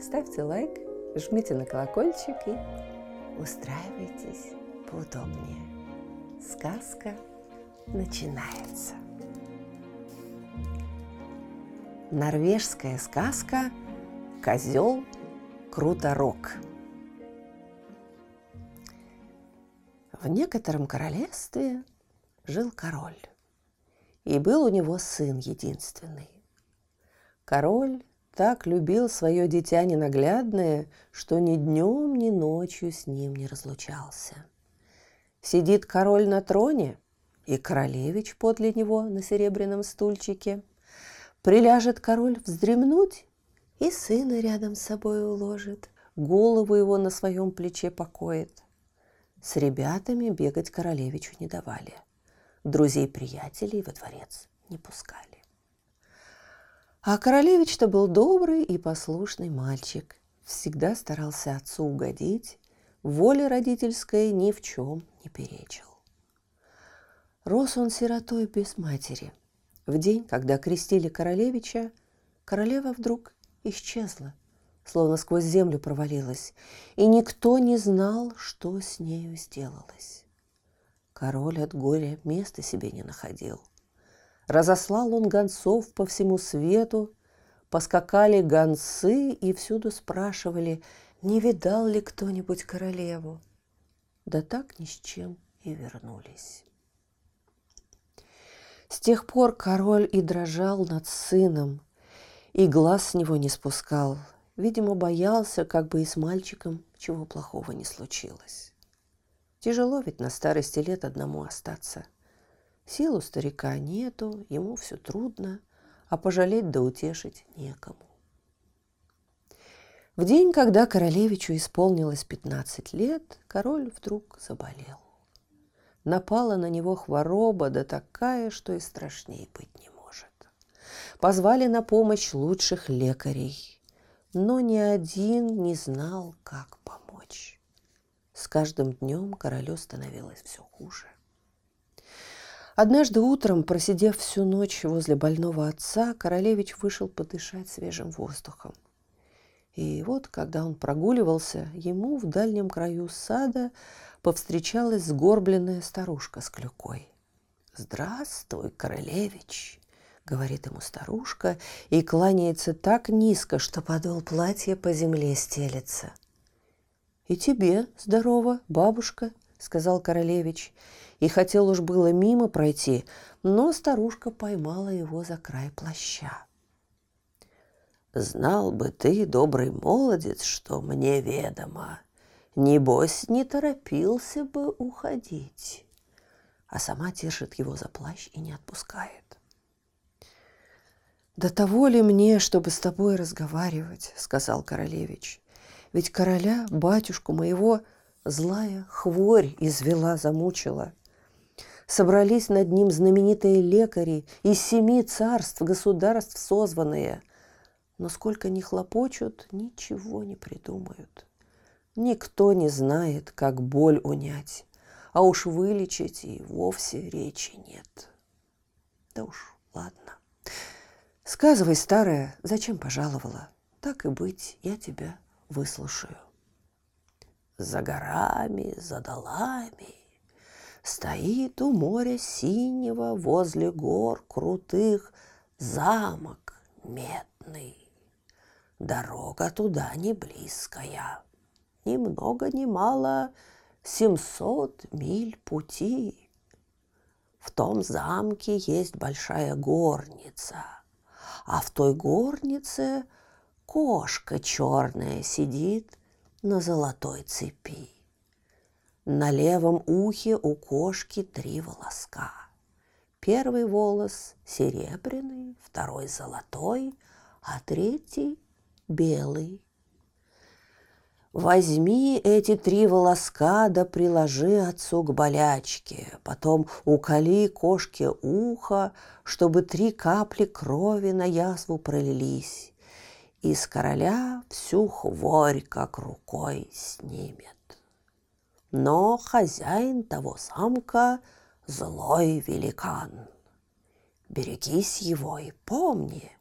Ставьте лайк, жмите на колокольчик и устраивайтесь поудобнее. Сказка начинается. Норвежская сказка «Козел Круторог». В некотором королевстве жил король, и был у него сын единственный. Король так любил свое дитя ненаглядное, что ни днем, ни ночью с ним не разлучался. Сидит король на троне, и королевич подле него на серебряном стульчике – Приляжет король вздремнуть, и сына рядом с собой уложит, голову его на своем плече покоит. С ребятами бегать королевичу не давали, друзей-приятелей во дворец не пускали. А королевич-то был добрый и послушный мальчик, всегда старался отцу угодить, воле родительской ни в чем не перечил. Рос он сиротой без матери – в день, когда крестили королевича, королева вдруг исчезла, словно сквозь землю провалилась, и никто не знал, что с нею сделалось. Король от горя места себе не находил. Разослал он гонцов по всему свету, поскакали гонцы и всюду спрашивали, не видал ли кто-нибудь королеву. Да так ни с чем и вернулись. С тех пор король и дрожал над сыном, и глаз с него не спускал. Видимо, боялся, как бы и с мальчиком чего плохого не случилось. Тяжело ведь на старости лет одному остаться. Сил у старика нету, ему все трудно, а пожалеть да утешить некому. В день, когда королевичу исполнилось 15 лет, король вдруг заболел напала на него хвороба, да такая, что и страшнее быть не может. Позвали на помощь лучших лекарей, но ни один не знал, как помочь. С каждым днем королю становилось все хуже. Однажды утром, просидев всю ночь возле больного отца, королевич вышел подышать свежим воздухом. И вот, когда он прогуливался, ему в дальнем краю сада повстречалась сгорбленная старушка с клюкой. «Здравствуй, королевич!» — говорит ему старушка и кланяется так низко, что подол платья по земле стелется. «И тебе здорово, бабушка!» — сказал королевич. И хотел уж было мимо пройти, но старушка поймала его за край плаща. «Знал бы ты, добрый молодец, что мне ведомо!» Небось, не торопился бы уходить. А сама держит его за плащ и не отпускает. «До того ли мне, чтобы с тобой разговаривать?» — сказал королевич. «Ведь короля, батюшку моего, злая хворь извела, замучила. Собрались над ним знаменитые лекари из семи царств, государств созванные. Но сколько ни хлопочут, ничего не придумают. Никто не знает, как боль унять, а уж вылечить и вовсе речи нет. Да уж, ладно. Сказывай, старая, зачем пожаловала? Так и быть, я тебя выслушаю. За горами, за долами Стоит у моря синего возле гор крутых Замок медный. Дорога туда не близкая ни много ни мало семьсот миль пути. В том замке есть большая горница, а в той горнице кошка черная сидит на золотой цепи. На левом ухе у кошки три волоска. Первый волос серебряный, второй золотой, а третий белый. Возьми эти три волоска да приложи отцу к болячке, потом уколи кошке ухо, чтобы три капли крови на язву пролились, и с короля всю хворь как рукой снимет. Но хозяин того замка – злой великан. Берегись его и помни,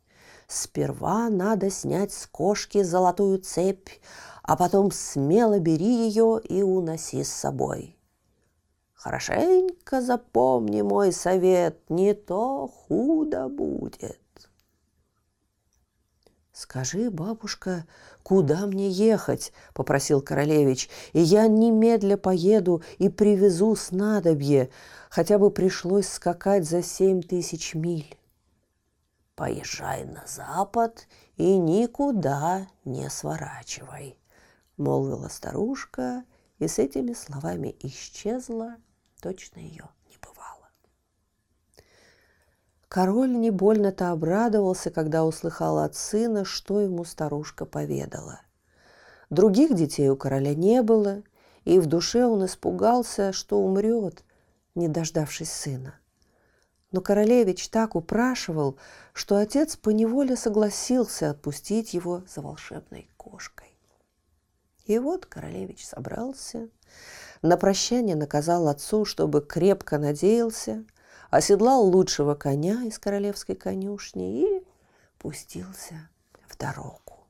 сперва надо снять с кошки золотую цепь, а потом смело бери ее и уноси с собой. Хорошенько запомни мой совет, не то худо будет. «Скажи, бабушка, куда мне ехать?» – попросил королевич, «и я немедля поеду и привезу снадобье, хотя бы пришлось скакать за семь тысяч миль». «Поезжай на запад и никуда не сворачивай», — молвила старушка, и с этими словами исчезла, точно ее. Король не больно-то обрадовался, когда услыхал от сына, что ему старушка поведала. Других детей у короля не было, и в душе он испугался, что умрет, не дождавшись сына. Но королевич так упрашивал, что отец поневоле согласился отпустить его за волшебной кошкой. И вот королевич собрался, на прощание наказал отцу, чтобы крепко надеялся, оседлал лучшего коня из королевской конюшни и пустился в дорогу.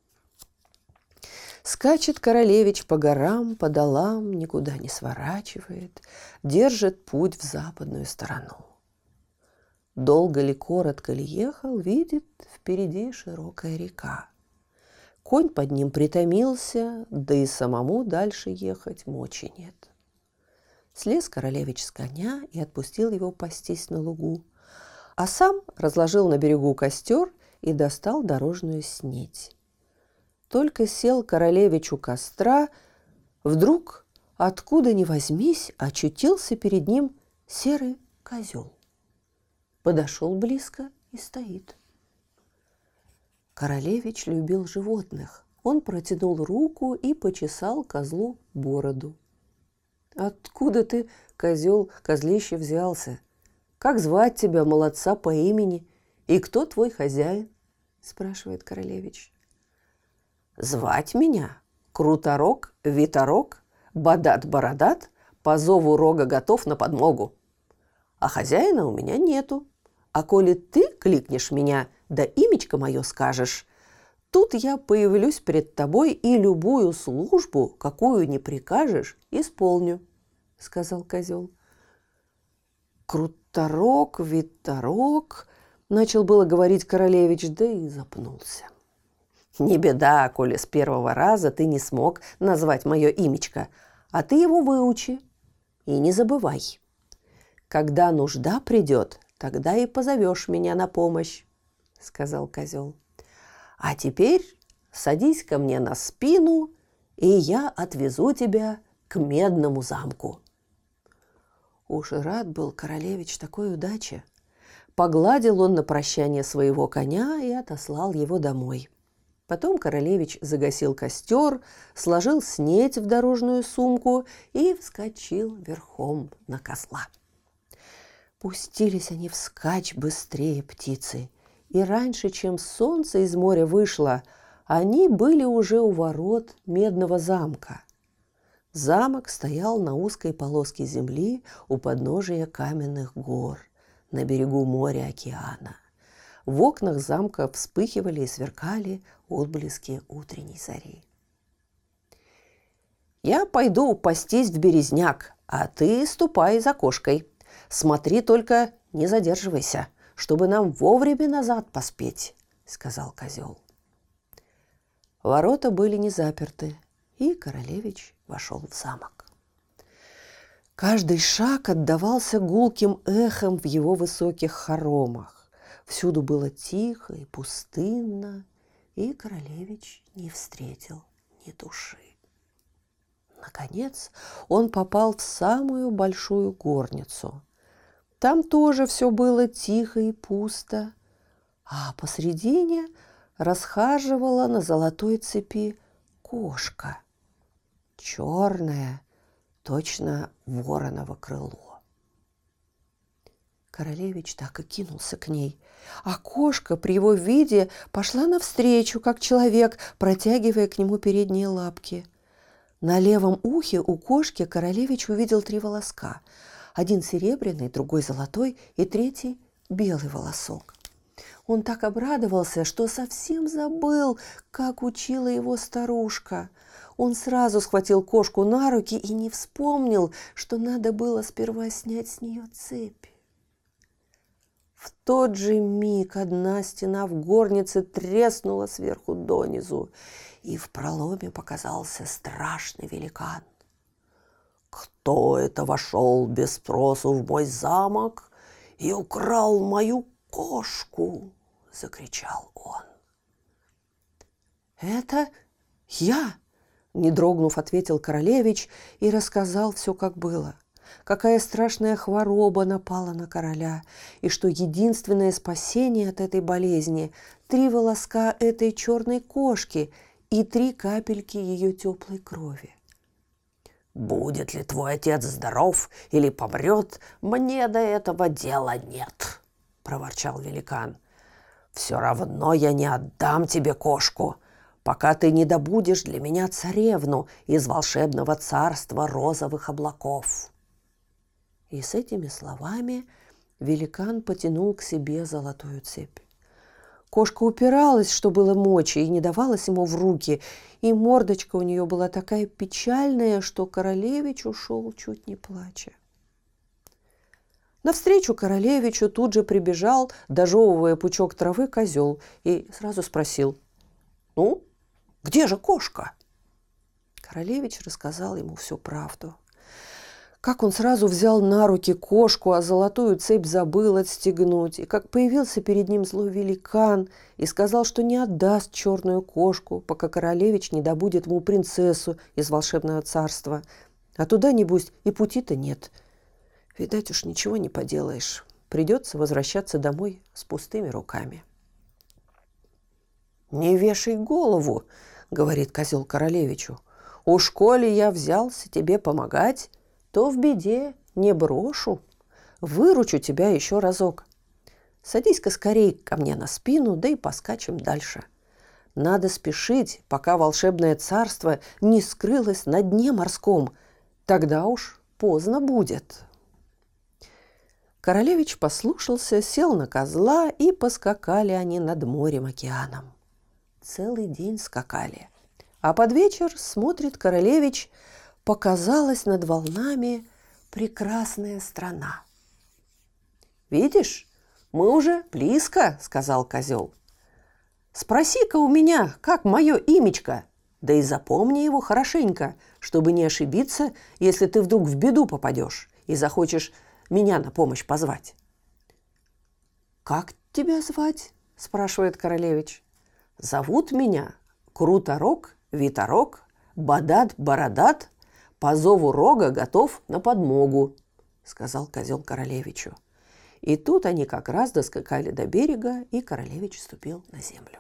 Скачет королевич по горам, по долам, никуда не сворачивает, держит путь в западную сторону. Долго ли, коротко ли ехал, видит впереди широкая река. Конь под ним притомился, да и самому дальше ехать мочи нет. Слез королевич с коня и отпустил его пастись на лугу, а сам разложил на берегу костер и достал дорожную снеть. Только сел королевич у костра, вдруг, откуда ни возьмись, очутился перед ним серый козел. Подошел близко и стоит – Королевич любил животных. Он протянул руку и почесал козлу бороду. «Откуда ты, козел, козлище, взялся? Как звать тебя, молодца, по имени? И кто твой хозяин?» – спрашивает королевич. «Звать меня Круторог, Виторог, Бадат-Бородат, по зову рога готов на подмогу. А хозяина у меня нету. А коли ты кликнешь меня – да имечко мое скажешь, тут я появлюсь перед тобой и любую службу, какую не прикажешь, исполню», — сказал козел. «Круторок, виторок», — начал было говорить королевич, да и запнулся. «Не беда, коли с первого раза ты не смог назвать мое имечко, а ты его выучи и не забывай. Когда нужда придет, тогда и позовешь меня на помощь сказал козел. А теперь садись ко мне на спину, и я отвезу тебя к медному замку. Уж и рад был королевич такой удаче. Погладил он на прощание своего коня и отослал его домой. Потом королевич загасил костер, сложил снеть в дорожную сумку и вскочил верхом на козла. Пустились они вскачь быстрее птицы, и раньше, чем солнце из моря вышло, они были уже у ворот Медного замка. Замок стоял на узкой полоске земли у подножия каменных гор на берегу моря океана. В окнах замка вспыхивали и сверкали отблески утренней зари. «Я пойду пастись в березняк, а ты ступай за кошкой. Смотри только, не задерживайся», чтобы нам вовремя назад поспеть», — сказал козел. Ворота были не заперты, и королевич вошел в замок. Каждый шаг отдавался гулким эхом в его высоких хоромах. Всюду было тихо и пустынно, и королевич не встретил ни души. Наконец он попал в самую большую горницу – там тоже все было тихо и пусто, а посредине расхаживала на золотой цепи кошка. черное, точно вороново крыло. Королевич так и кинулся к ней, а кошка при его виде пошла навстречу, как человек, протягивая к нему передние лапки. На левом ухе у кошки королевич увидел три волоска. Один серебряный, другой золотой и третий белый волосок. Он так обрадовался, что совсем забыл, как учила его старушка. Он сразу схватил кошку на руки и не вспомнил, что надо было сперва снять с нее цепи. В тот же миг одна стена в горнице треснула сверху донизу, и в проломе показался страшный великан. «Кто это вошел без спросу в мой замок и украл мою кошку?» – закричал он. «Это я!» – не дрогнув, ответил королевич и рассказал все, как было. Какая страшная хвороба напала на короля, и что единственное спасение от этой болезни – три волоска этой черной кошки и три капельки ее теплой крови. «Будет ли твой отец здоров или помрет, мне до этого дела нет», проворчал великан. «Все равно я не отдам тебе кошку, пока ты не добудешь для меня царевну из волшебного царства розовых облаков». И с этими словами великан потянул к себе золотую цепь. Кошка упиралась, что было мочи, и не давалась ему в руки, и мордочка у нее была такая печальная, что королевич ушел чуть не плача. Навстречу королевичу тут же прибежал, дожевывая пучок травы, козел и сразу спросил, «Ну, где же кошка?» Королевич рассказал ему всю правду. Как он сразу взял на руки кошку, а золотую цепь забыл отстегнуть, и как появился перед ним злой великан и сказал, что не отдаст черную кошку, пока королевич не добудет ему принцессу из волшебного царства. А туда, небось, и пути-то нет – Видать уж ничего не поделаешь. Придется возвращаться домой с пустыми руками. «Не вешай голову», — говорит козел королевичу. «У школе я взялся тебе помогать, то в беде не брошу. Выручу тебя еще разок. Садись-ка скорей ко мне на спину, да и поскачем дальше. Надо спешить, пока волшебное царство не скрылось на дне морском. Тогда уж поздно будет». Королевич послушался, сел на козла, и поскакали они над морем-океаном. Целый день скакали. А под вечер, смотрит королевич, показалась над волнами прекрасная страна. «Видишь, мы уже близко», — сказал козел. «Спроси-ка у меня, как мое имечко, да и запомни его хорошенько, чтобы не ошибиться, если ты вдруг в беду попадешь и захочешь меня на помощь позвать. «Как тебя звать?» – спрашивает королевич. «Зовут меня Круторог, Виторог, Бадат, Бородат, по зову рога готов на подмогу», – сказал козел королевичу. И тут они как раз доскакали до берега, и королевич ступил на землю.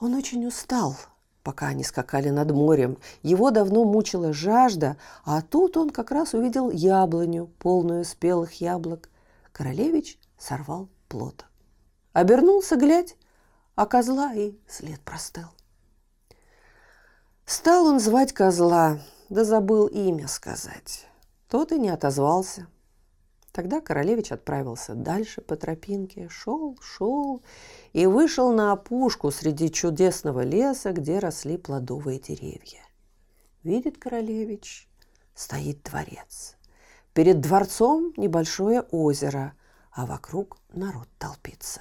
Он очень устал, пока они скакали над морем. Его давно мучила жажда, а тут он как раз увидел яблоню, полную спелых яблок. Королевич сорвал плод. Обернулся, глядь, а козла и след простыл. Стал он звать козла, да забыл имя сказать. Тот и не отозвался – Тогда королевич отправился дальше по тропинке, шел, шел и вышел на опушку среди чудесного леса, где росли плодовые деревья. Видит королевич, стоит дворец. Перед дворцом небольшое озеро, а вокруг народ толпится.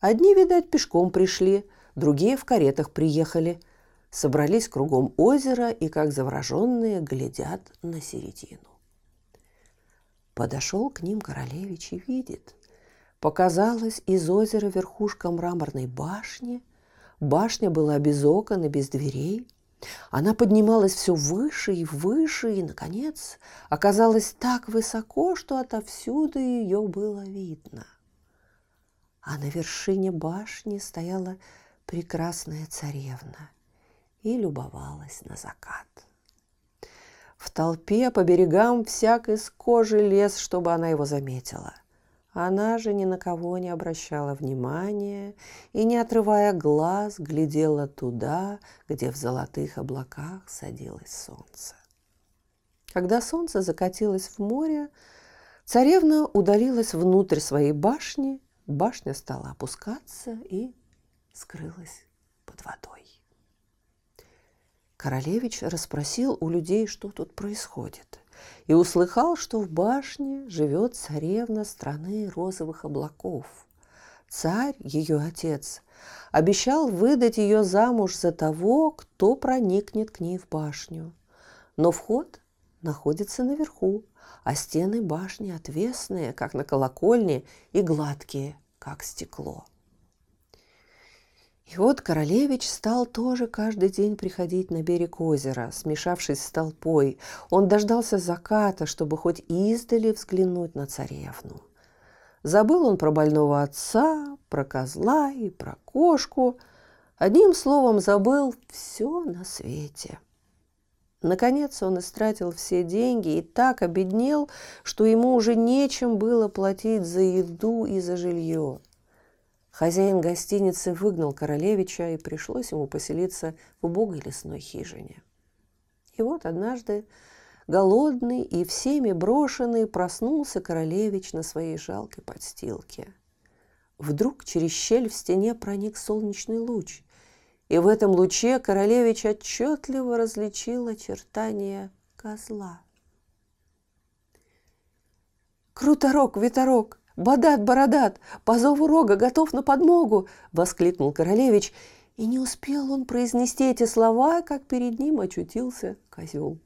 Одни, видать, пешком пришли, другие в каретах приехали. Собрались кругом озера и, как завороженные, глядят на середину. Подошел к ним королевич и видит. Показалась из озера верхушка мраморной башни. Башня была без окон и без дверей. Она поднималась все выше и выше, и, наконец, оказалась так высоко, что отовсюду ее было видно. А на вершине башни стояла прекрасная царевна. И любовалась на закат. В толпе по берегам всяк из кожи лез, чтобы она его заметила. Она же ни на кого не обращала внимания и, не отрывая глаз, глядела туда, где в золотых облаках садилось солнце. Когда солнце закатилось в море, царевна удалилась внутрь своей башни, башня стала опускаться и скрылась под водой. Королевич расспросил у людей, что тут происходит, и услыхал, что в башне живет царевна страны розовых облаков. Царь, ее отец, обещал выдать ее замуж за того, кто проникнет к ней в башню. Но вход находится наверху, а стены башни отвесные, как на колокольне, и гладкие, как стекло. И вот королевич стал тоже каждый день приходить на берег озера, смешавшись с толпой. Он дождался заката, чтобы хоть издали взглянуть на царевну. Забыл он про больного отца, про козла и про кошку. Одним словом, забыл все на свете. Наконец он истратил все деньги и так обеднел, что ему уже нечем было платить за еду и за жилье. Хозяин гостиницы выгнал королевича, и пришлось ему поселиться в убогой лесной хижине. И вот однажды, голодный и всеми брошенный, проснулся королевич на своей жалкой подстилке. Вдруг через щель в стене проник солнечный луч, и в этом луче королевич отчетливо различил очертания козла. «Круторок, ветерок, «Бодат-бородат! По зову рога готов на подмогу!» – воскликнул королевич. И не успел он произнести эти слова, как перед ним очутился козел.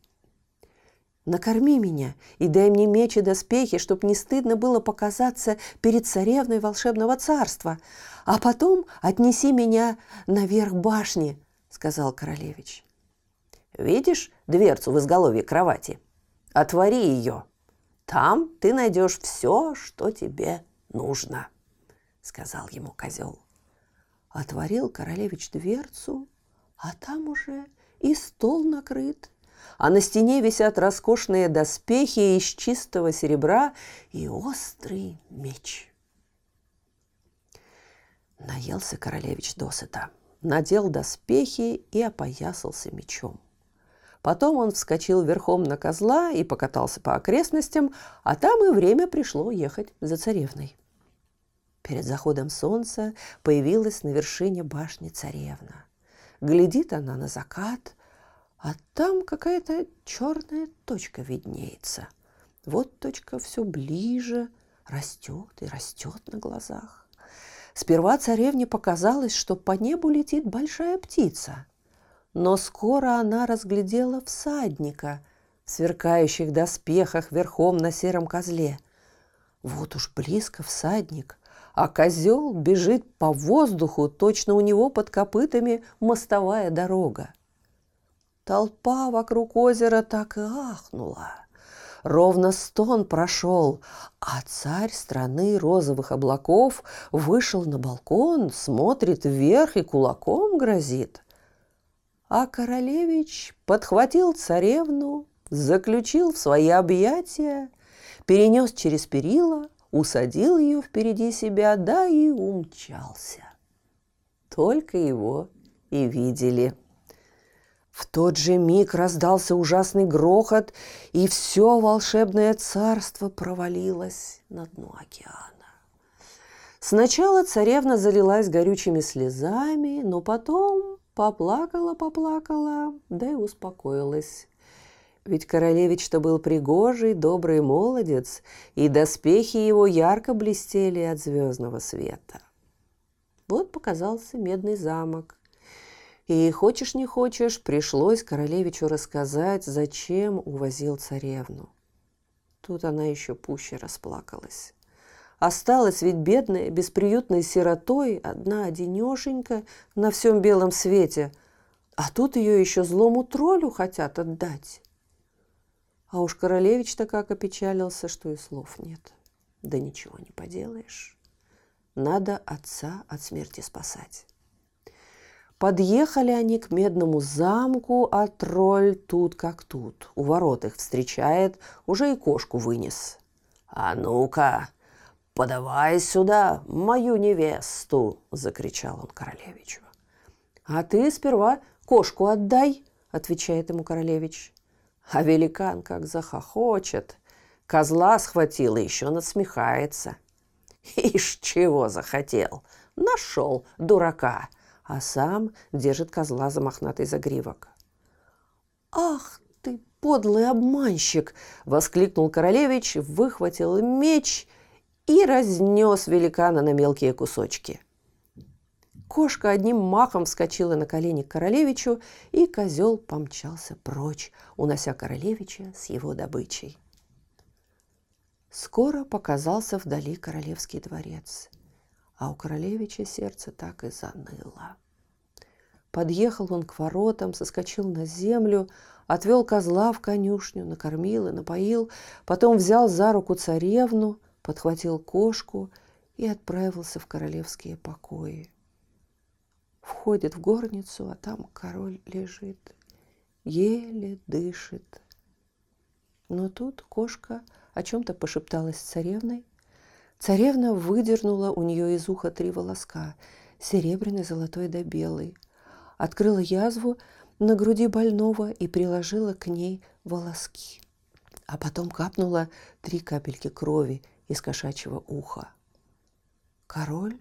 «Накорми меня и дай мне меч и доспехи, чтоб не стыдно было показаться перед царевной волшебного царства, а потом отнеси меня наверх башни», — сказал королевич. «Видишь дверцу в изголовье кровати? Отвори ее!» Там ты найдешь все, что тебе нужно, сказал ему козел. Отворил королевич дверцу, а там уже и стол накрыт, а на стене висят роскошные доспехи из чистого серебра и острый меч. Наелся королевич досыта, надел доспехи и опоясался мечом. Потом он вскочил верхом на козла и покатался по окрестностям, а там и время пришло ехать за царевной. Перед заходом солнца появилась на вершине башни царевна. Глядит она на закат, а там какая-то черная точка виднеется. Вот точка все ближе, растет и растет на глазах. Сперва царевне показалось, что по небу летит большая птица – но скоро она разглядела всадника в сверкающих доспехах верхом на сером козле. Вот уж близко всадник, а козел бежит по воздуху, точно у него под копытами мостовая дорога. Толпа вокруг озера так и ахнула. Ровно стон прошел, а царь страны розовых облаков вышел на балкон, смотрит вверх и кулаком грозит а королевич подхватил царевну, заключил в свои объятия, перенес через перила, усадил ее впереди себя, да и умчался. Только его и видели. В тот же миг раздался ужасный грохот, и все волшебное царство провалилось на дно океана. Сначала царевна залилась горючими слезами, но потом Поплакала, поплакала, да и успокоилась. Ведь королевич-то был пригожий, добрый молодец, и доспехи его ярко блестели от звездного света. Вот показался медный замок. И хочешь не хочешь, пришлось королевичу рассказать, зачем увозил царевну. Тут она еще пуще расплакалась. Осталась ведь бедная, бесприютной сиротой, одна одинешенька на всем белом свете. А тут ее еще злому троллю хотят отдать. А уж королевич-то как опечалился, что и слов нет. Да ничего не поделаешь. Надо отца от смерти спасать. Подъехали они к медному замку, а тролль тут как тут. У ворот их встречает, уже и кошку вынес. «А ну-ка, подавай сюда мою невесту!» – закричал он королевичу. «А ты сперва кошку отдай!» – отвечает ему королевич. А великан как захохочет. Козла схватил и еще насмехается. Ишь, чего захотел! Нашел дурака! А сам держит козла за мохнатый загривок. «Ах ты, подлый обманщик!» – воскликнул королевич, выхватил меч и разнес великана на мелкие кусочки. Кошка одним махом вскочила на колени к королевичу, и козел помчался прочь, унося королевича с его добычей. Скоро показался вдали королевский дворец, а у королевича сердце так и заныло. Подъехал он к воротам, соскочил на землю, отвел козла в конюшню, накормил и напоил, потом взял за руку царевну, подхватил кошку и отправился в королевские покои. Входит в горницу, а там король лежит, еле дышит. Но тут кошка о чем-то пошепталась с царевной. Царевна выдернула у нее из уха три волоска, серебряный, золотой да белый, открыла язву на груди больного и приложила к ней волоски, а потом капнула три капельки крови из кошачьего уха. Король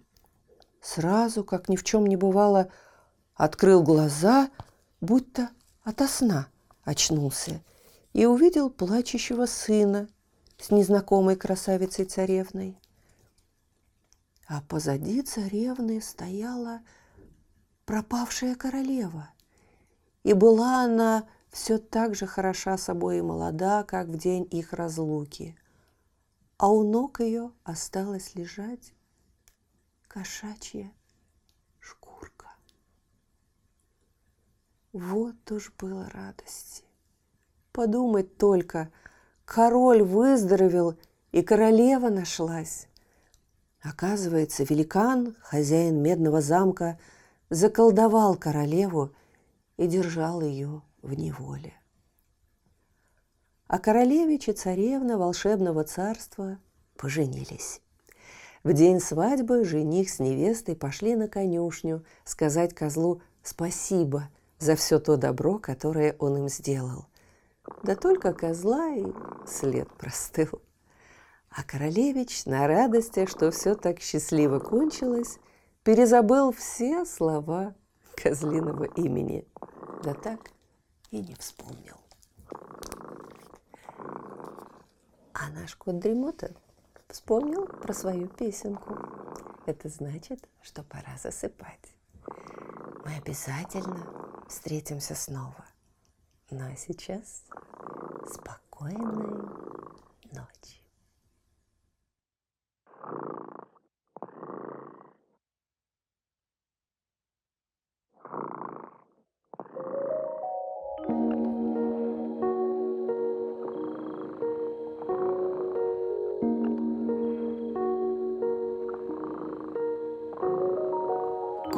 сразу, как ни в чем не бывало, открыл глаза, будто ото сна очнулся, и увидел плачущего сына с незнакомой красавицей-царевной. А позади царевны стояла пропавшая королева. И была она все так же хороша собой и молода, как в день их разлуки. А у ног ее осталось лежать кошачья шкурка. Вот уж было радости. Подумать только, король выздоровел, и королева нашлась. Оказывается, великан, хозяин медного замка, заколдовал королеву и держал ее в неволе. А королевич и царевна волшебного царства поженились. В день свадьбы жених с невестой пошли на конюшню сказать козлу спасибо за все то добро, которое он им сделал. Да только козла и след простыл. А королевич на радости, что все так счастливо кончилось, перезабыл все слова козлиного имени. Да так и не вспомнил. А наш кот Дремота вспомнил про свою песенку. Это значит, что пора засыпать. Мы обязательно встретимся снова. Ну а сейчас спокойной ночи.